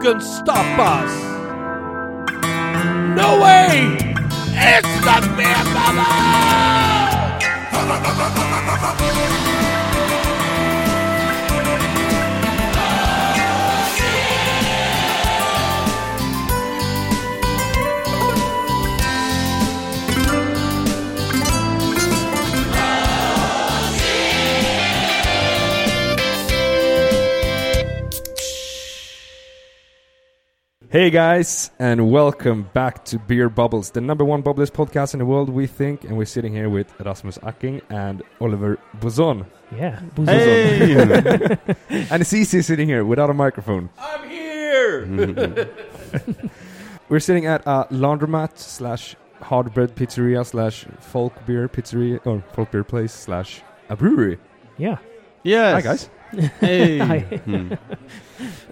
can stop us? No way! It's the Beer Bubble! Hey guys, and welcome back to Beer Bubbles, the number one bubbles podcast in the world, we think. And we're sitting here with Rasmus Acking and Oliver Bozon. Yeah. Hey! and it's easy sitting here without a microphone. I'm here! We're sitting at a laundromat slash hard bread pizzeria slash folk beer pizzeria or folk beer place slash a brewery. Yeah. Yes. Hi guys. Hey. Hi. Hmm.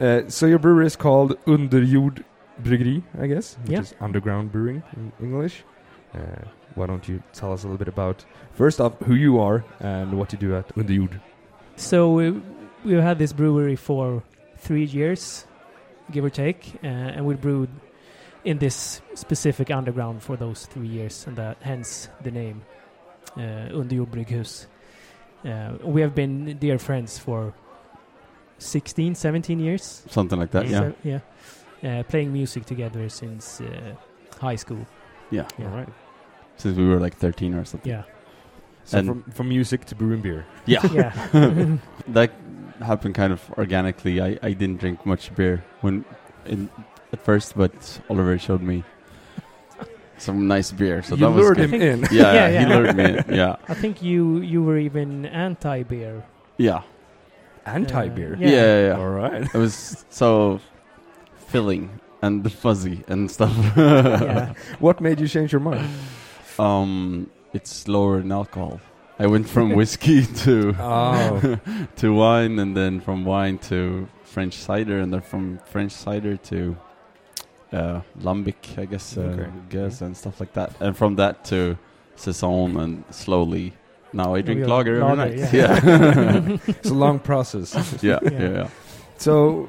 Uh, so your brewery is called Underjord Bryggeri, I guess, which Yeah. is underground brewing in English. Uh, why don't you tell us a little bit about first off who you are and what you do at Underjord? So we, we've had this brewery for three years, give or take, uh, and we brewed in this specific underground for those three years, and that hence the name uh, Underjord Brygghus. Uh, we have been dear friends for 16, 17 years. Something like that. Yeah. So- yeah. Uh, playing music together since uh, high school. Yeah. Yeah. All right. Since we were like 13 or something. Yeah. So And- from, from music to brewing beer. Yeah. yeah. that happened kind of organically. I, I didn't drink much beer when in at first, but Oliver showed me some nice beer. So you that was lured good. him in. Yeah, Yeah, yeah, he yeah. lured me. in. Yeah, I think you you were even anti beer. yeah, Anti beer. Yeah. yeah, yeah. All right. It was so filling and fuzzy and stuff. Yeah. What made you change your mind? Um, it's lower in alcohol. I went from whiskey to Oh. to wine, and then from wine to French cider, and then from French cider to uh, lambic, I guess, uh, Okay. guess, and stuff like that. And from that to saison, and slowly now I drink Real lager every lager, night. yeah. Yeah, it's a long process. yeah, Yeah. yeah, yeah. So,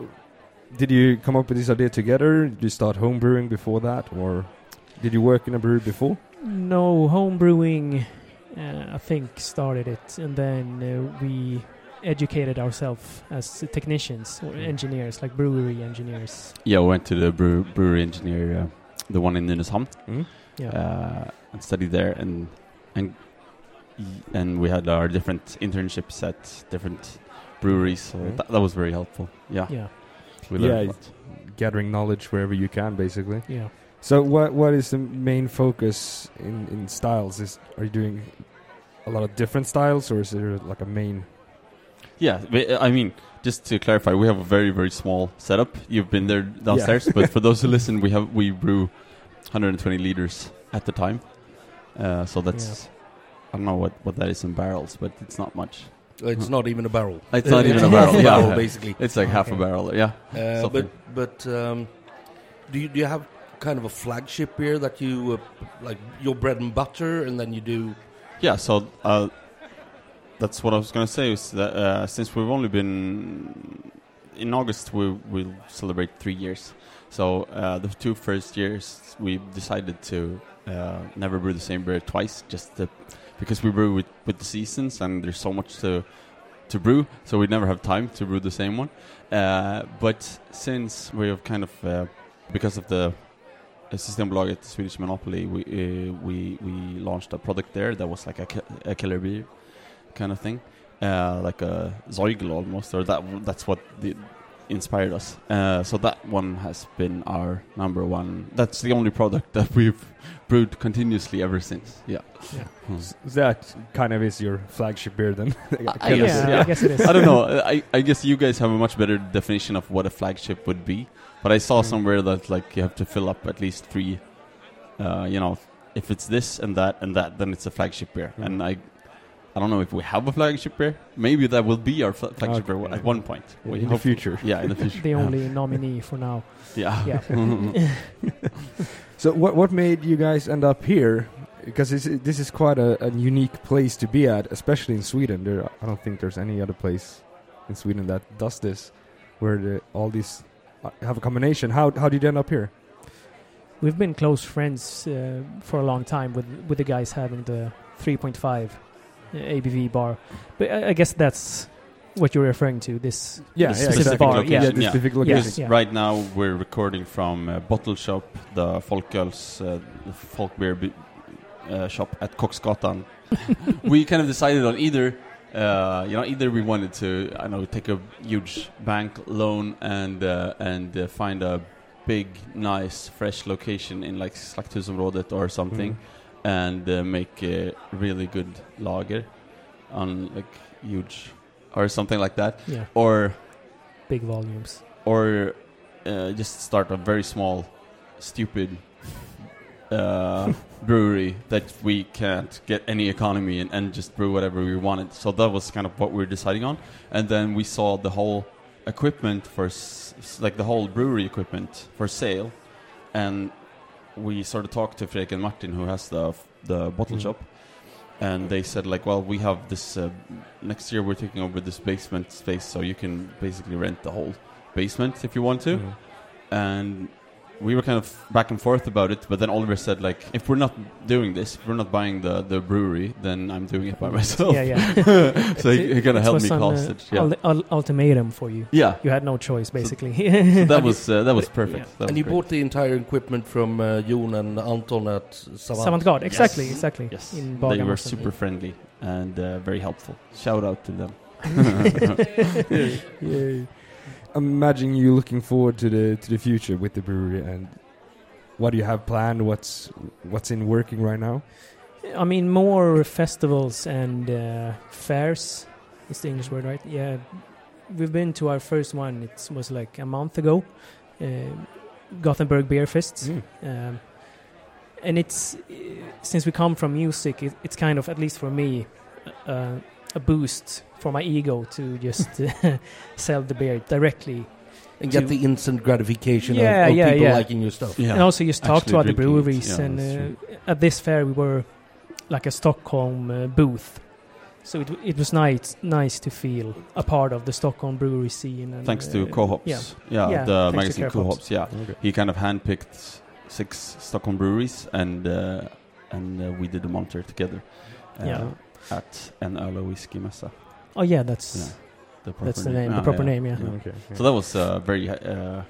did you come up with this idea together? Did you start home brewing before that, or did you work in a brewery before? No, home brewing, uh, I think, started it, and then uh, we educated ourselves as technicians or engineers, like brewery engineers. Yeah, I went to the brew- brewery engineer, uh, the one in Nynäshamn, Hmm? Yeah, uh, and studied there, and and and we had our different internships at different breweries. So Mhm. that, that was very helpful. Yeah, yeah, we learned Yeah. Gathering knowledge wherever you can, basically. yeah. So, what what is the main focus in in styles? Is are you doing a lot of different styles, or is there like a main? Yeah, I mean, just to clarify, we have a very very small setup. You've been there downstairs, but for those who listen, we have we brew 120 liters at the time. Uh, so that's I don't know what what that is in barrels, but it's not much. It's not even a barrel. It's not even a barrel. yeah. barrel, basically. It's like half a barrel. Yeah. Uh, but but um, do you do you have kind of a flagship beer that you uh, like your bread and butter, and then you do? Yeah, so uh, that's what I was going to say. Is that uh, since we've only been in August, we will celebrate three years. So uh, the two first years, we decided to uh, never brew the same beer twice, just to, because we brew with, with the seasons, and there's so much to to brew, so we never have time to brew the same one. Uh, but since we have kind of uh, because of the Systembolaget, Swedish monopoly, we uh, we we launched a product there that was like a, a killer beer kind of thing, uh, like a Zoigl almost, or that that's what the, inspired us. Uh, so that one has been our number one. That's the only product that we've brewed continuously ever since. Yeah. Hmm. S- That kind of is your flagship beer, then. I guess, yeah, yeah. I guess it is. I don't know. I, I guess you guys have a much better definition of what a flagship would be. But I saw Mm. somewhere that like you have to fill up at least three. Uh, you know, if it's this and that and that, then it's a flagship beer. Mm. And I, I don't know if we have a flagship beer. Maybe that will be our fla- flagship Okay. beer at one point. In We the future. Yeah, in the future. the only nominee for now. Yeah. Yeah. So, what what made you guys end up here? Because this, is- this is quite a, a unique place to be at, especially in Sweden. There, I don't think there's any other place in Sweden that does this, where the, all these uh, have a combination. How how did you end up here? We've been close friends uh, for a long time with with the guys having the 3.5 ABV bar, but I, I guess that's what you're referring to. This Yeah, this yeah, specific exactly. bar. location. Yeah, Yeah, the Yeah. specific location. Yeah. right now we're recording from uh, Bottle Shop, the Folköls, uh, the folk beer b- uh, shop at Kocksgatan. we kind of decided on either, uh, you know, either we wanted to, I know, take a huge bank loan and uh, and uh, find a big, nice, fresh location in like Slakthusområdet or something, Mm. And uh, make a really good lager on like huge or something like that, yeah, or big volumes. or uh, just start a very small, stupid uh, brewery that we can't get any economy in and just brew whatever we wanted. So that was kind of what we were deciding on. And then we saw the whole equipment for, like the whole brewery equipment for sale. And we sort of talked to Fredrik and Martin, who has the, the bottle Mm. shop. And they said, like, well, we have this, uh, next year we're taking over this basement space, so you can basically rent the whole basement if you want to. Mhm. And we were kind of back and forth about it, but then Oliver said, like, if we're not doing this, if we're not buying the, the brewery, then I'm doing it by myself. Yeah, yeah. so he, he kind of It held was me an, uh, hostage. yeah. ul- ul- ultimatum for you. yeah. You had no choice, basically. So that was uh, that was perfect. Yeah. That was and you great. bought the entire equipment from uh, Jon and Anton at Savant. Savantgard, exactly, Yes. exactly. Yes, In they were super friendly and uh, very helpful. Shout out to them. Yay. Imagine you looking forward to the to the future with the brewery and what do you have planned? What's what's in working right now? I mean, more festivals and uh, fairs. Is the English word right? Yeah, we've been to our first one. It was like a month ago, uh, Gothenburg Beer Fest, Mm. um, and it's uh, since we come from music, it, it's kind of at least for me uh, a boost for my ego to just uh, sell the beer directly, and get the instant gratification Yeah, of, of yeah, people yeah. liking your stuff. Yeah. and also just talk Actually to other breweries. yeah, and uh, at this fair, we were like a Stockholm uh, booth, so it w- it was nice nice to feel a part of the Stockholm brewery scene. And, Thanks to uh, Cohops. Yeah, Yeah, Yeah, the magazine Cohops. Cohops. Yeah, Okay. he kind of handpicked six Stockholm breweries, and uh, and uh, we did a monitor together. Uh, Yeah. At an öl och whisky mässa. Oh yeah, that's Yeah. The proper that's the name, the Yeah, proper yeah. name. Yeah. Yeah. Okay. So that was uh, very. Uh,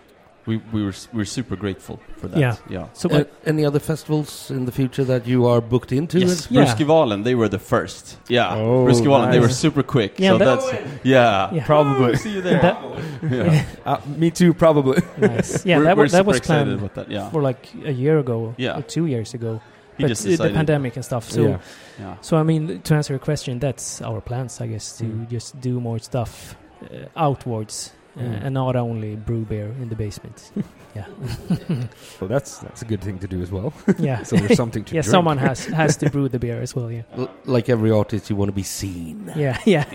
we we were s- we were super grateful for that. Yeah. Yeah. So Uh, any other festivals in the future that you are booked into? Yes, Yeah. Bruskivalen, they were the first. Yeah, Oh, Bruskivalen, they were super quick. Yeah, so that- that's yeah. Yeah. Probably. See you there. That- yeah. Uh, me too, probably. nice. Yeah, we're, that, we're was that super was excited planned about that. Yeah, for like a year ago Yeah. or two years ago. He but just the pandemic and stuff. So yeah. Yeah. So I mean, to answer your question, that's our plans, I guess, to Mm. just do more stuff uh, outwards uh, Mm. and not only brew beer in the basement. yeah, Well, that's that's a good thing to do as well. yeah. So there's something to yeah, drink. someone has has to brew the beer as well. Yeah, L- like every artist, you want to be seen. yeah, yeah.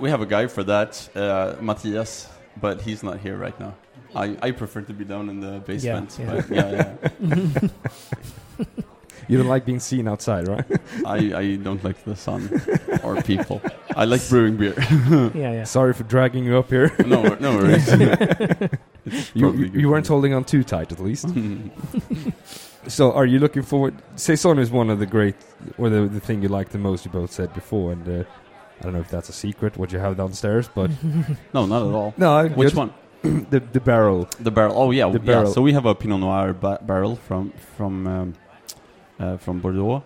We have a guy for that, uh, Matthias, but he's not here right now. I, I prefer to be down in the basement. yeah. but yeah, yeah. You don't like being seen outside, right? I, I don't like the sun or people. I like brewing beer. yeah, yeah. Sorry for dragging you up here. no, no worries. You, you, you weren't holding on too tight, at least. So, are you looking forward? Saison is one of the great, or the the thing you like the most. You both said before, and uh, I don't know if that's a secret what you have downstairs, but no, not at all. no, Which good. one? the the barrel. The barrel. Oh yeah, The yeah. barrel. So we have a Pinot Noir ba- barrel from from um, uh, from Bordeaux,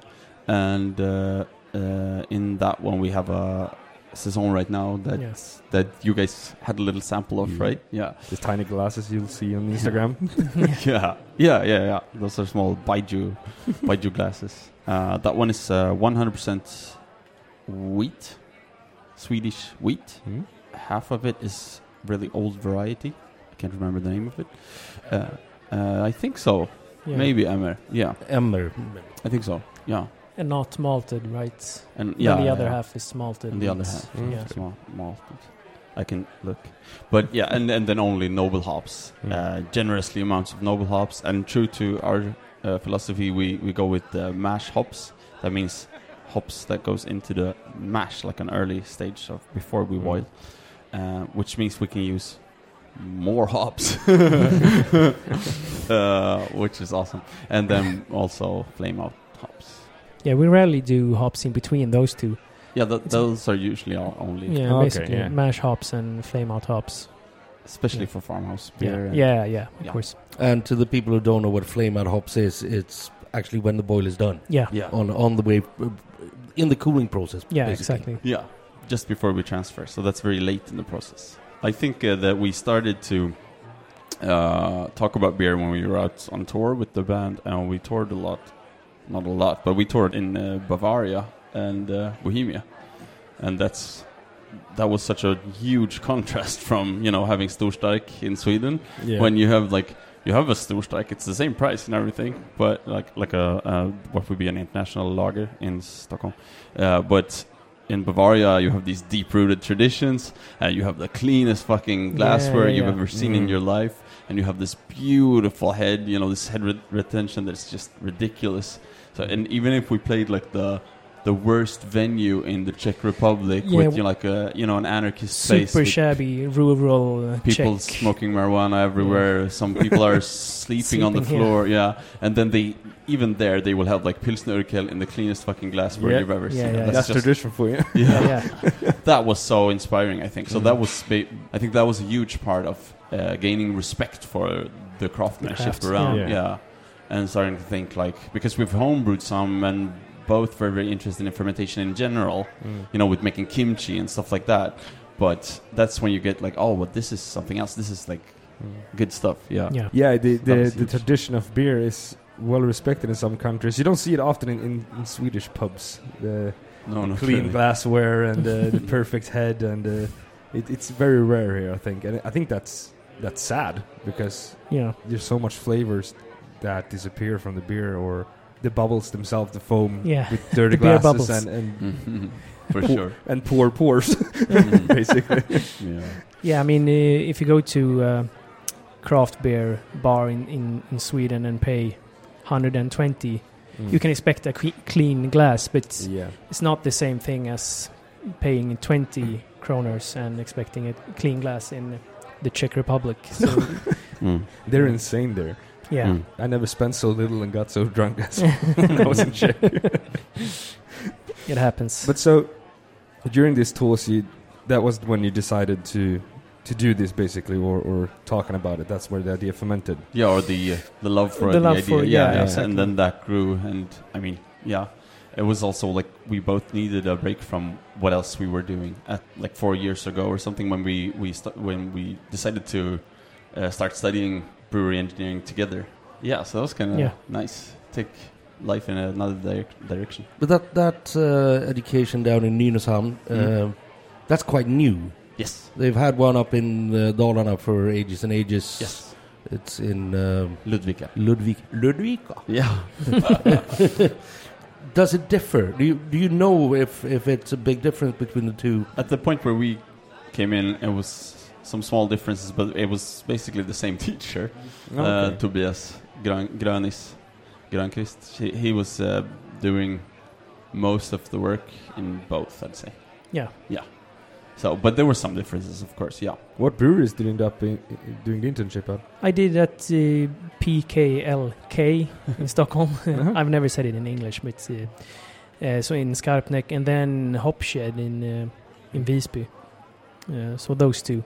and uh, uh, in that one we have a saison right now that Yes. that you guys had a little sample of, Mhm. right? Yeah. The tiny glasses you'll see on Instagram. yeah, yeah, yeah, yeah. Those are small Baijiu, Baijiu glasses. Uh, that one is uh, 100% wheat, Swedish wheat. Hmm? Half of it is really old variety. I can't remember the name of it. Uh, uh, I think so. yeah. Maybe Emmer. Yeah, Emmer. I think so. Yeah, and not malted, right? and Then yeah, the yeah, other yeah. half is malted. And the other wheat. half, Mm. Yeah. small malted. I can look, but yeah, and and then only noble hops, Mm. uh, generously amounts of noble hops, and true to our uh, philosophy, we we go with uh, mash hops. That means hops that goes into the mash, like an early stage of before we Mm. boil, uh, which means we can use more hops, uh, which is awesome. And then also flame out hops. Yeah, we rarely do hops in between those two. Yeah, th- those are usually our only, Yeah, Okay, basically yeah. mash hops and flame out hops. especially Yeah. for farmhouse beer. and- yeah, yeah, of Yeah. course. And to the people who don't know what flame out hops is, it's actually when the boil is done Yeah, yeah, on on the way uh, in the cooling process. yeah, basically. exactly. yeah. Just before we transfer, so that's very late in the process. I think uh, that we started to uh, talk about beer when we were out on tour with the band, and we toured a lot. Not a lot, but we toured in uh, Bavaria and uh, Bohemia, and that's that was such a huge contrast from you know having Storstark in Sweden Yeah. when you have like you have a Storstark, it's the same price and everything, but like like a uh, what would be an international lager in Stockholm, uh, but. In Bavaria, you have these deep-rooted traditions, and you have the cleanest fucking glassware yeah, you've yeah. ever seen in Mm. your life, and you have this beautiful head, you know, this head re- retention that's just ridiculous. So, and even if we played like the the worst venue in the Czech Republic Yeah, with you know, like a you know an anarchist place Super shabby rural uh, people Czech. smoking marijuana everywhere. Some people are sleeping on the Sleeping here. floor. Yeah, and then they even there they will have like pilsner urquell in the cleanest fucking glassware Yeah. you've ever Yeah, seen. yeah, And That's just- tradition for you. Yeah, yeah. that was so inspiring. I think so. Mm. That was I think that was a huge part of uh, gaining respect for the craftsmanship craft, around. yeah. Yeah. and starting to think like because we've homebrewed some and both were very interested in fermentation in general. Mm. You know, with making kimchi and stuff like that. But that's when you get like, oh, well, this is something else. This is like good stuff. Yeah. yeah. Yeah, the That the, the tradition of beer is well respected in some countries. You don't see it often in, in, in Swedish pubs. The No, clean really. glassware and uh, the perfect head, and uh, it, it's very rare here, I think. And I think that's that's sad because Yeah. there's so much flavors that disappear from the beer or the bubbles themselves, the foam Yeah. with dirty The beer glasses bubbles. and and. For sure. and poor pores, Mhm. basically. yeah. Yeah, I mean, uh, if you go to uh, craft beer bar in, in, in Sweden and pay 120, you can expect a cle- clean glass, but yeah. it's not the same thing as paying 20 kroners and expecting a clean glass in the Czech Republic. So, Mm. They're insane there. Yeah. Mm. I never spent so little and got so drunk as when I was in Czech. It happens. But so during this tours, you that was when you decided to to do this basically, or, or talking about it. That's where the idea fermented. Yeah, or the uh, the love for The the, love idea. for- yeah, yeah, yeah. exactly. and then that grew, and I mean, yeah, it was also like we both needed a break from what else we were doing at like four years ago or something when we we st- when we decided to uh, start studying brewery engineering together. Yeah, so that was kind of Yeah. nice. Take life in another di- direction. But that that uh, education down in Nynäshamn, uh, Mm. that's quite new. Yes, They've had one up in uh, Dalarna for ages and ages. yes, It's in um, Ludvika. Ludvig. Ludvika. Yeah. Does it differ? Do you do you know if if it's a big difference between the two? At the point where we came in, it was some small differences, but it was basically the same teacher. Uh, Tobias Grön, Grönis Grönqvist. He, he was uh, doing most of the work in both, I'd say. yeah. Yeah. So, but there were some differences, of course. Yeah. what breweries did you end up in, in doing the internship at? I did at uh, PKLK in Stockholm. Uh-huh. I've never said it in English, but uh, uh, so in Skarpnäck and then Hopshed in uh, in Visby. Uh, so those two,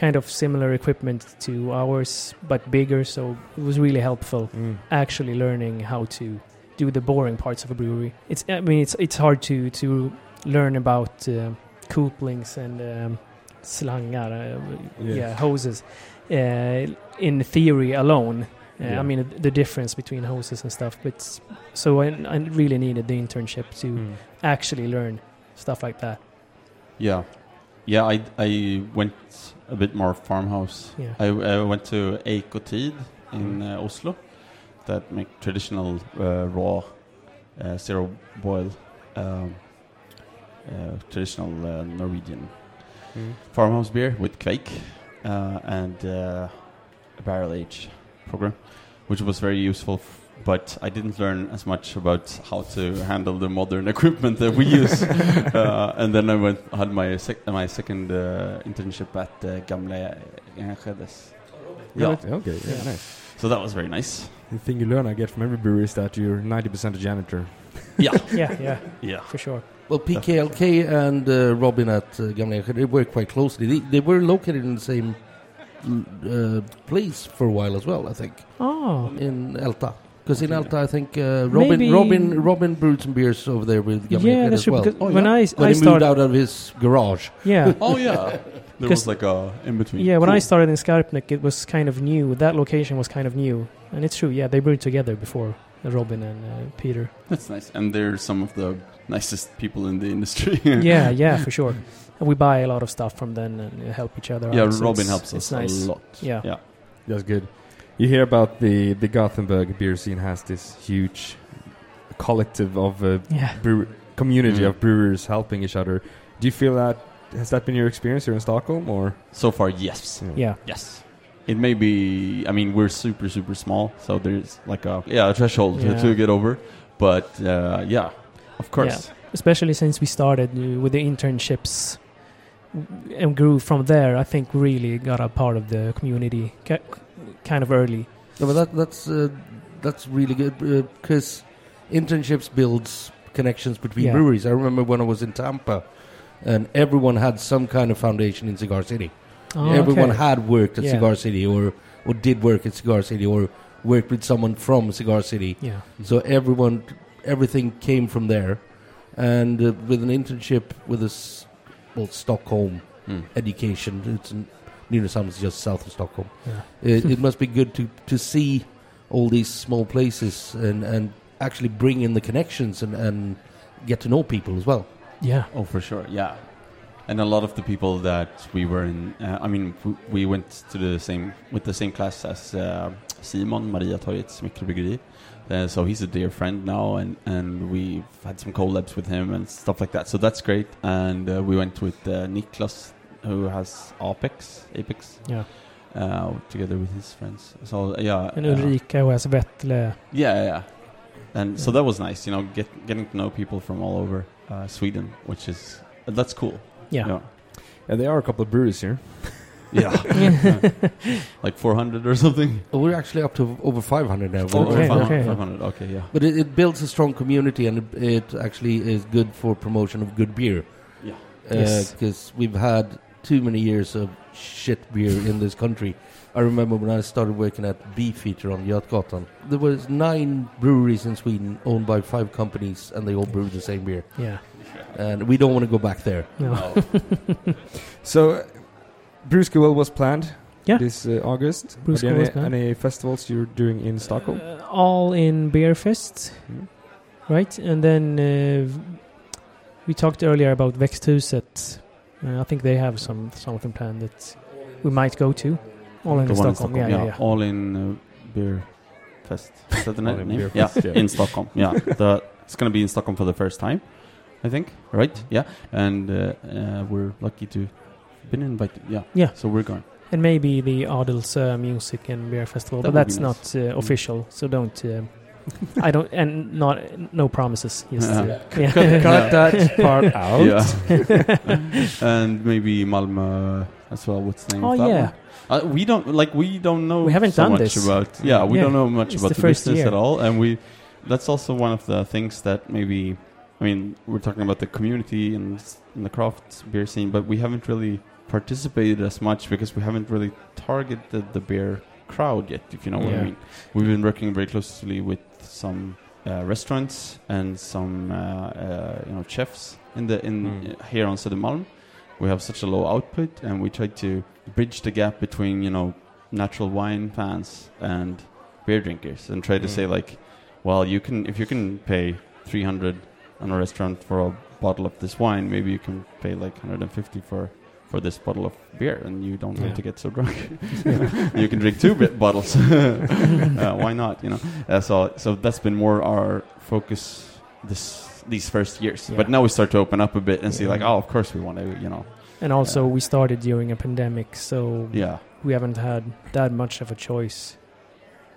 kind of similar equipment to ours, but bigger. So it was really helpful Mm. actually learning how to do the boring parts of a brewery. It's I mean it's it's hard to to learn about uh, couplings and um, slangar, uh, Yeah. yeah. hoses, uh, in theory alone. Uh, Yeah. I mean the difference between hoses and stuff. But so I, I really needed the internship to Mm. actually learn stuff like that. Yeah. Yeah, I, I went a bit more farmhouse. Yeah. I, I went to Eik & Tid in uh, Oslo that make traditional uh, raw uh, zero boil um, uh, traditional uh, Norwegian Mm. farmhouse beer with Kveik uh, and uh, a barrel age program, which was very useful but I didn't learn as much about how to handle the modern equipment that we use. uh, and then I went had my sec- my second uh, internship at uh, Gamla Enskedes. Yeah, Right, Okay, yeah, Yeah. nice. so that was very nice. The thing you learn, I get from every brewery, is that you're 90% a janitor. Yeah, Yeah, yeah, yeah. for sure. Well, PKLK and uh, Robin at uh, Gamla Enskede, they work quite closely. They, they were located in the same uh, place for a while as well, I think, Oh, in Älta. Because in Älta, I think uh, Robin, Maybe- Robin, Robin brewed some beers over there with Gamla yeah, that's as true. well. Because Oh, when yeah. I when I he moved started, out of his garage. yeah, Oh yeah, there 'Cause- was like a in between. yeah. When I started in Skarpnäck, it was kind of new. That location was kind of new, and it's true. Yeah, they brewed together before uh, Robin and uh, Peter. That's nice, and they're some of the nicest people in the industry. yeah, yeah, for sure. And we buy a lot of stuff from them and uh, help each other. yeah. out, Robin it's- helps us nice. a lot. Yeah. yeah. That's good. You hear about the the Gothenburg beer scene has this huge collective of uh, Yeah. brew- community Mm. of brewers helping each other. Do you feel that has that been your experience here in Stockholm or? So far, yes. Yeah. Yes. It may be. I mean, we're super, super small, so there's like a yeah a threshold Yeah. to, to get over. But uh, yeah, of course. especially since we started uh, with the internships and grew from there. I think really got a part of the community ki- kind of early. No, but that, that's uh, that's really good because internships builds connections between Yeah. breweries. I remember when I was in Tampa, and everyone had some kind of foundation in Cigar City. Oh, everyone okay. had worked at Yeah. Cigar City, or or did work at Cigar City, or worked with someone from Cigar City. Yeah. So everyone, everything came from there, and uh, with an internship with us, well, Stockholm Mm. education. It's in Nynäshamn is just south of Stockholm. Yeah. It, it must be good to to see all these small places and and actually bring in the connections and and get to know people as well. Yeah. Oh, for sure. Yeah. And a lot of the people that we were in, uh, I mean, w- we went to the same with the same class as uh, Simon Mariatorgets mikrobryggeri. Uh, so he's a dear friend now, and, and we've had some collabs with him and stuff like that. So that's great. And uh, we went with uh, Niklas, who has Apex, Apex, Yeah. uh, together with his friends. So yeah, And uh, Ulrika who has Vettle. yeah, yeah, yeah. And so that was nice, you know, get, getting to know people from all over uh, Sweden, which is that's cool. Yeah. yeah. Yeah, there are a couple of breweries here. Yeah. like 400 or something? But we're actually up to over 500 now. Or- or Okay, 500, okay. 500, okay, yeah. But it, it builds a strong community, and it, it actually is good for promotion of good beer. Yeah. Yes. Because we've had too many years of shit beer in this country. I remember when I started working at Beefeater on Götgatan. There was nine breweries in Sweden owned by five companies, and they all brewed the same beer. Yeah. And we don't want to go back there. No. So, uh, Brew School was planned Yeah. this uh, August. Brew Are there was any, planned. any festivals you're doing in Stockholm? Uh, all in Beerfest, Mm. right? And then uh, we talked earlier about Växthuset. Uh, I think they have some something planned that we might go to. All in in Stockholm. Yeah, yeah, yeah. All in uh, Beer Fest. Is that the All na- in name? Yeah, Fest, yeah. in Stockholm. Yeah, the, it's going to be in Stockholm for the first time, I think. Right? Yeah, and uh, uh, we're lucky to been invited. Yeah, Yeah. So we're going. And maybe the Adels uh, Music and Beer Festival, That but that's nice. not uh, official, so don't. I don't, and not no promises. Yes. Yeah. uh, yeah. Cut, cut that part out. Yeah, and maybe Malmö as well. What's the name? Oh of that yeah, one? Uh, we don't like we don't know. We haven't so done much this. about. Yeah, we Yeah. don't know much It's about the the, business year. at all, and we. That's also one of the things that maybe. I mean, we're talking about the community and, and the craft beer scene, but we haven't really participated as much because we haven't really targeted the beer crowd yet. If you know what I mean. We've been working very closely with some uh, restaurants and some uh, uh, you know chefs in the in Mm. here on Södermalm. We have such a low output, and we try to bridge the gap between you know natural wine fans and beer drinkers, and try to Mm. say like, well, you can if you can pay three hundred on a restaurant for a bottle of this wine, maybe you can pay like hundred and fifty for. For this bottle of beer, and you don't Yeah. have to get so drunk. you can drink two bottles. uh, why not? You know. Uh, so so that's been more our focus this these first years. Yeah. But now we start to open up a bit and see like, oh, of course we want to, you know, and also Yeah. we started during a pandemic, so yeah, we haven't had that much of a choice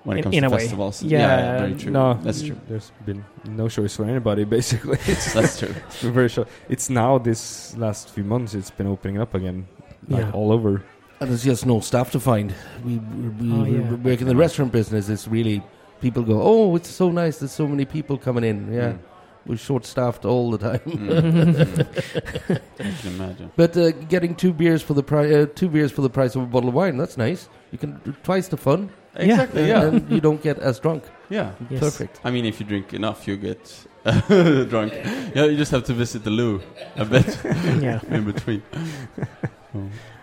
when it In- comes in to a way. festivals. Yeah, very true. No, that's true. There's been no choice for anybody, basically. It's, That's true. it's very short. It's now this last few months. It's been opening up again, like Yeah. all over. And there's just no staff to find. We, we, Oh, we yeah. work in the restaurant business. It's really people go, oh, it's so nice. There's so many people coming in. Yeah, Mm. we're short staffed all the time. Mm. I can imagine. But uh, getting two beers for the price, uh, two beers for the price of a bottle of wine. That's nice. You can do twice the fun. Exactly. and, Yeah. and you don't get as drunk. Yeah. Yes. Perfect. I mean, if you drink enough, you get drunk. Yeah, you just have to visit the loo a bit Yeah. in between.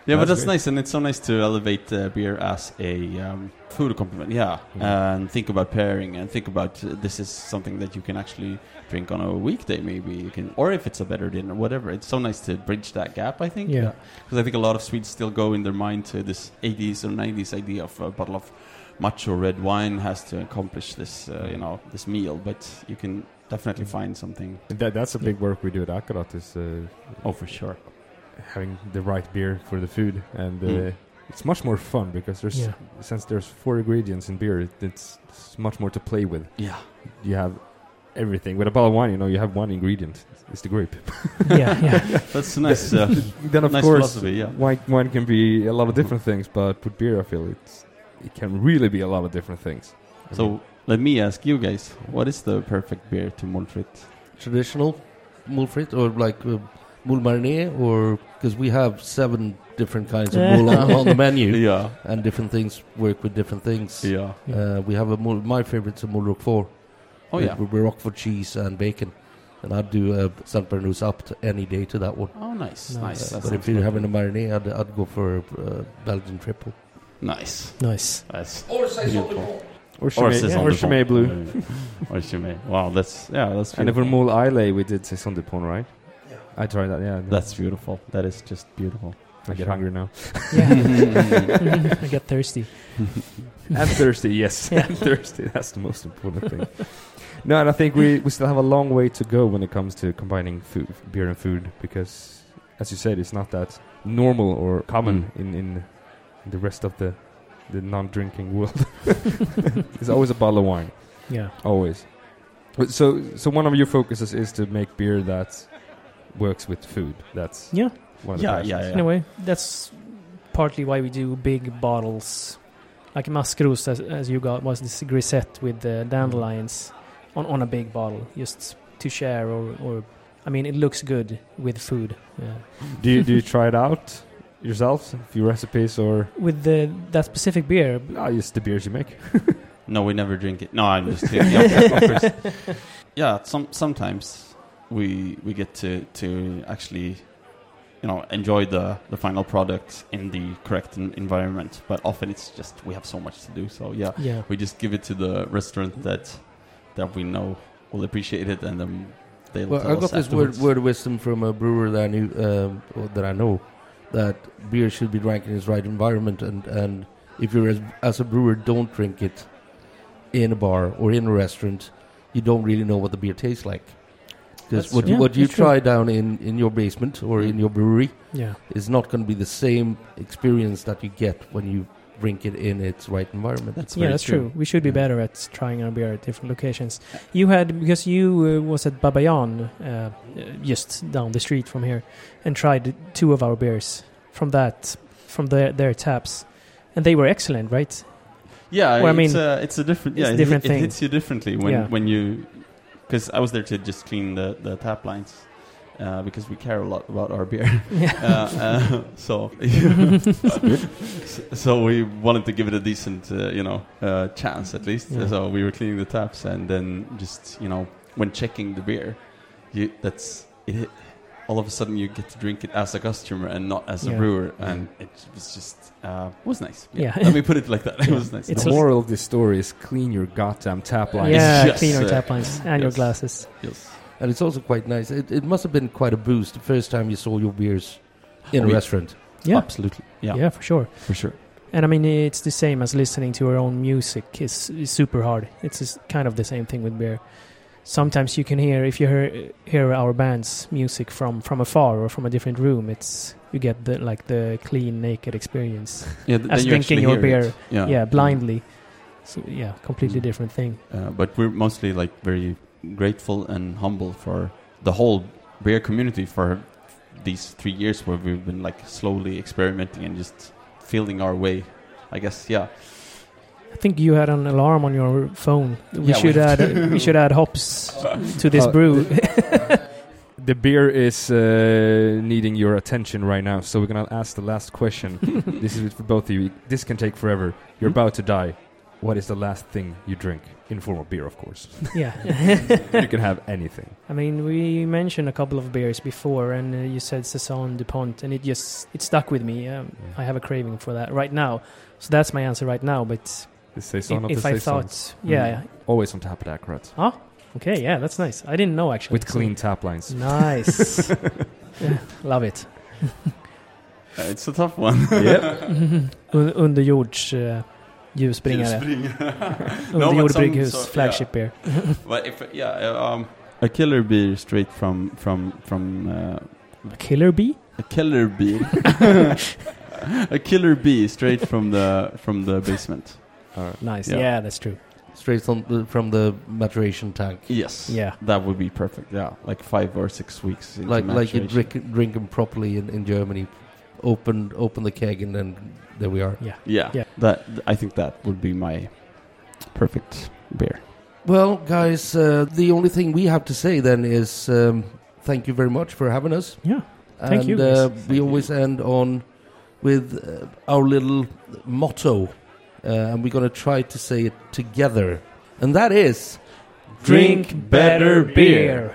Yeah, but That's that's great. nice, and it's so nice to elevate uh, beer as a um, food accompaniment. Yeah, Mm. and think about pairing, and think about uh, this is something that you can actually drink on a weekday, maybe you can, or if it's a better dinner, whatever. It's so nice to bridge that gap. I think. Yeah. because I think a lot of Swedes still go in their mind to this 80s or 90s idea of a bottle of macho red wine has to accomplish this, uh, you know, this meal. But you can definitely find something. That, that's a big work we do at Akkurat is uh, Oh, for sure. having the right beer for the food, and uh, Mm. it's much more fun because there's Yeah. since there's four ingredients in beer, it, it's, it's much more to play with. Yeah. You have everything with a bottle of wine. You know, you have one ingredient. It's the grape. yeah, yeah. That's nice. Uh, then of Nice course, philosophy, yeah. wine wine can be a lot of different things, but with beer, I feel it's it can really be a lot of different things. I mean, so let me ask you guys, what is the perfect beer to Montfrit? Traditional mulfrit or like uh, moule marinier or because we have seven different kinds of moule on, on the menu Yeah. and different things work with different things. Yeah. Uh, we have a moule, my favorite's a moule roquefort. Oh with, yeah. with roquefort cheese and bacon. And I'd do a St. Bernardus Abt to any day to that one. Oh nice, Nice. nice. Uh, but if you're lovely. having a marinade, I'd, I'd go for uh, Belgian triple. Nice. Nice. That's Or beautiful. or Or Chimay, Saison or de Chimay Blue. or Chimay. Wow, that's yeah, that's And for beautiful. Moule Islet, we did Saison Dupont, right? Yeah. I tried that. Yeah, That's beautiful. That is just beautiful. I get hungry now. Yeah. I get thirsty. and thirsty, yes, Yeah. and thirsty. That's the most important thing. No, and I think we, we still have a long way to go when it comes to combining food, beer and food, because, as you said, it's not that normal or common mm. in, in the rest of the the non-drinking world. There's always a bottle of wine, Yeah. always. But So, so one of your focuses is to make beer that works with food. That's Yeah. one of the Yeah, passions. yeah, yeah. In a way, that's partly why we do big bottles. Like Maskros, as, as you got, was this grisette with the dandelions on, on a big bottle, just to share or, or I mean, it looks good with food. Yeah. Do you do you try it out yourselves? A few recipes or With the that specific beer, ah, just the beers you make? No, we never drink it. No, I'm just kidding. Yeah. Yeah, some sometimes we we get to to actually you know enjoy the the final product in the correct en- environment, but often it's just we have so much to do. So yeah, yeah, we just give it to the restaurant that that we know will appreciate it, and then they'll Well, tell I us got this word, word of wisdom from a brewer that I knew, um, that I know, that beer should be drank in its right environment, and, and if you're as, as a brewer don't drink it in a bar or in a restaurant, you don't really know what the beer tastes like. Because what you, what you that's true. try down in, in your basement or in your brewery yeah, is not going to be the same experience that you get when you drink it in its right environment. That's yeah. That's true. We should be Yeah. better at trying our beer at different locations. You had because you uh, was at Babayan, uh, uh, just down the street from here, and tried two of our beers from that from their their taps, and they were excellent, right? Yeah, Well, I it's mean, a it's a different it's yeah a it different hit- it, thing. hits you differently when Yeah. when you because I was there to just clean the the tap lines uh, because we care a lot about our beer. Yeah. uh, uh, so so we wanted to give it a decent uh, you know uh, chance at least. Yeah. So we were cleaning the taps and then just you know when checking the beer, you that's it. All of a sudden, you get to drink it as a customer and not as a brewer, and it was just uh, was nice. Yeah. Let me put it like that. It Yeah. was nice. It's the moral of this story is clean your goddamn tap lines. yeah, Yes, clean your uh, tap lines and your glasses. Yes. And it's also quite nice. It, it must have been quite a boost the first time you saw your beers in Oh, a yeah. restaurant. Yeah, Absolutely. Yeah. yeah, for sure. For sure. And I mean, it's the same as listening to our own music is, is super hard. It's just kind of the same thing with beer. Sometimes you can hear if you hear, hear our band's music from, from afar or from a different room. It's you get the like the clean naked experience Yeah, th- as you drinking your beer. it. Yeah. Yeah, blindly. So yeah, completely Mm. different thing. Uh, but we're mostly like very grateful and humble for the whole beer community for these three years where we've been like slowly experimenting and just feeling our way. I guess, yeah. I think you had an alarm on your phone. We Yeah, should we- add we should add hops to this Uh, brew. The beer is uh, needing your attention right now, so we're gonna ask the last question. this is for both of you. This can take forever. You're about to die. What is the last thing you drink? In form of beer, of course. yeah. you can have anything. I mean, we mentioned a couple of beers before, and uh, you said Saison Dupont, and it just it stuck with me. Um, I have a craving for that right now, so that's my answer right now. But The saison if, of if the I thought, yeah, Mm. Always on tap at Akkurat. yeah. okay, yeah, that's nice. I didn't know actually. With clean tap lines. Nice, yeah, love it. Uh, it's a tough one. Un- Underjords uh, ljusbringare. No, but Underjord some Brygghus sort- flagship beer. but if, yeah, uh, um, a killer beer straight from, from, from uh, A killer bee? a killer beer. a killer bee straight from the from the basement. Uh, Nice. Yeah. Yeah, that's true. Straight from the, from the maturation tank. Yes. Yeah. That would be perfect. Yeah, like five or six weeks. into Like like you drink, drink them properly in, in Germany. Open open the keg and then there we are. Yeah. Yeah. Yeah. That I think that would be my perfect beer. Well, guys, uh, the only thing we have to say then is um, thank you very much for having us. Yeah. Thank and, you, Uh, guys. we always end on with uh, our little motto, uh, and we're going to try to say it together, and that is Drink better beer.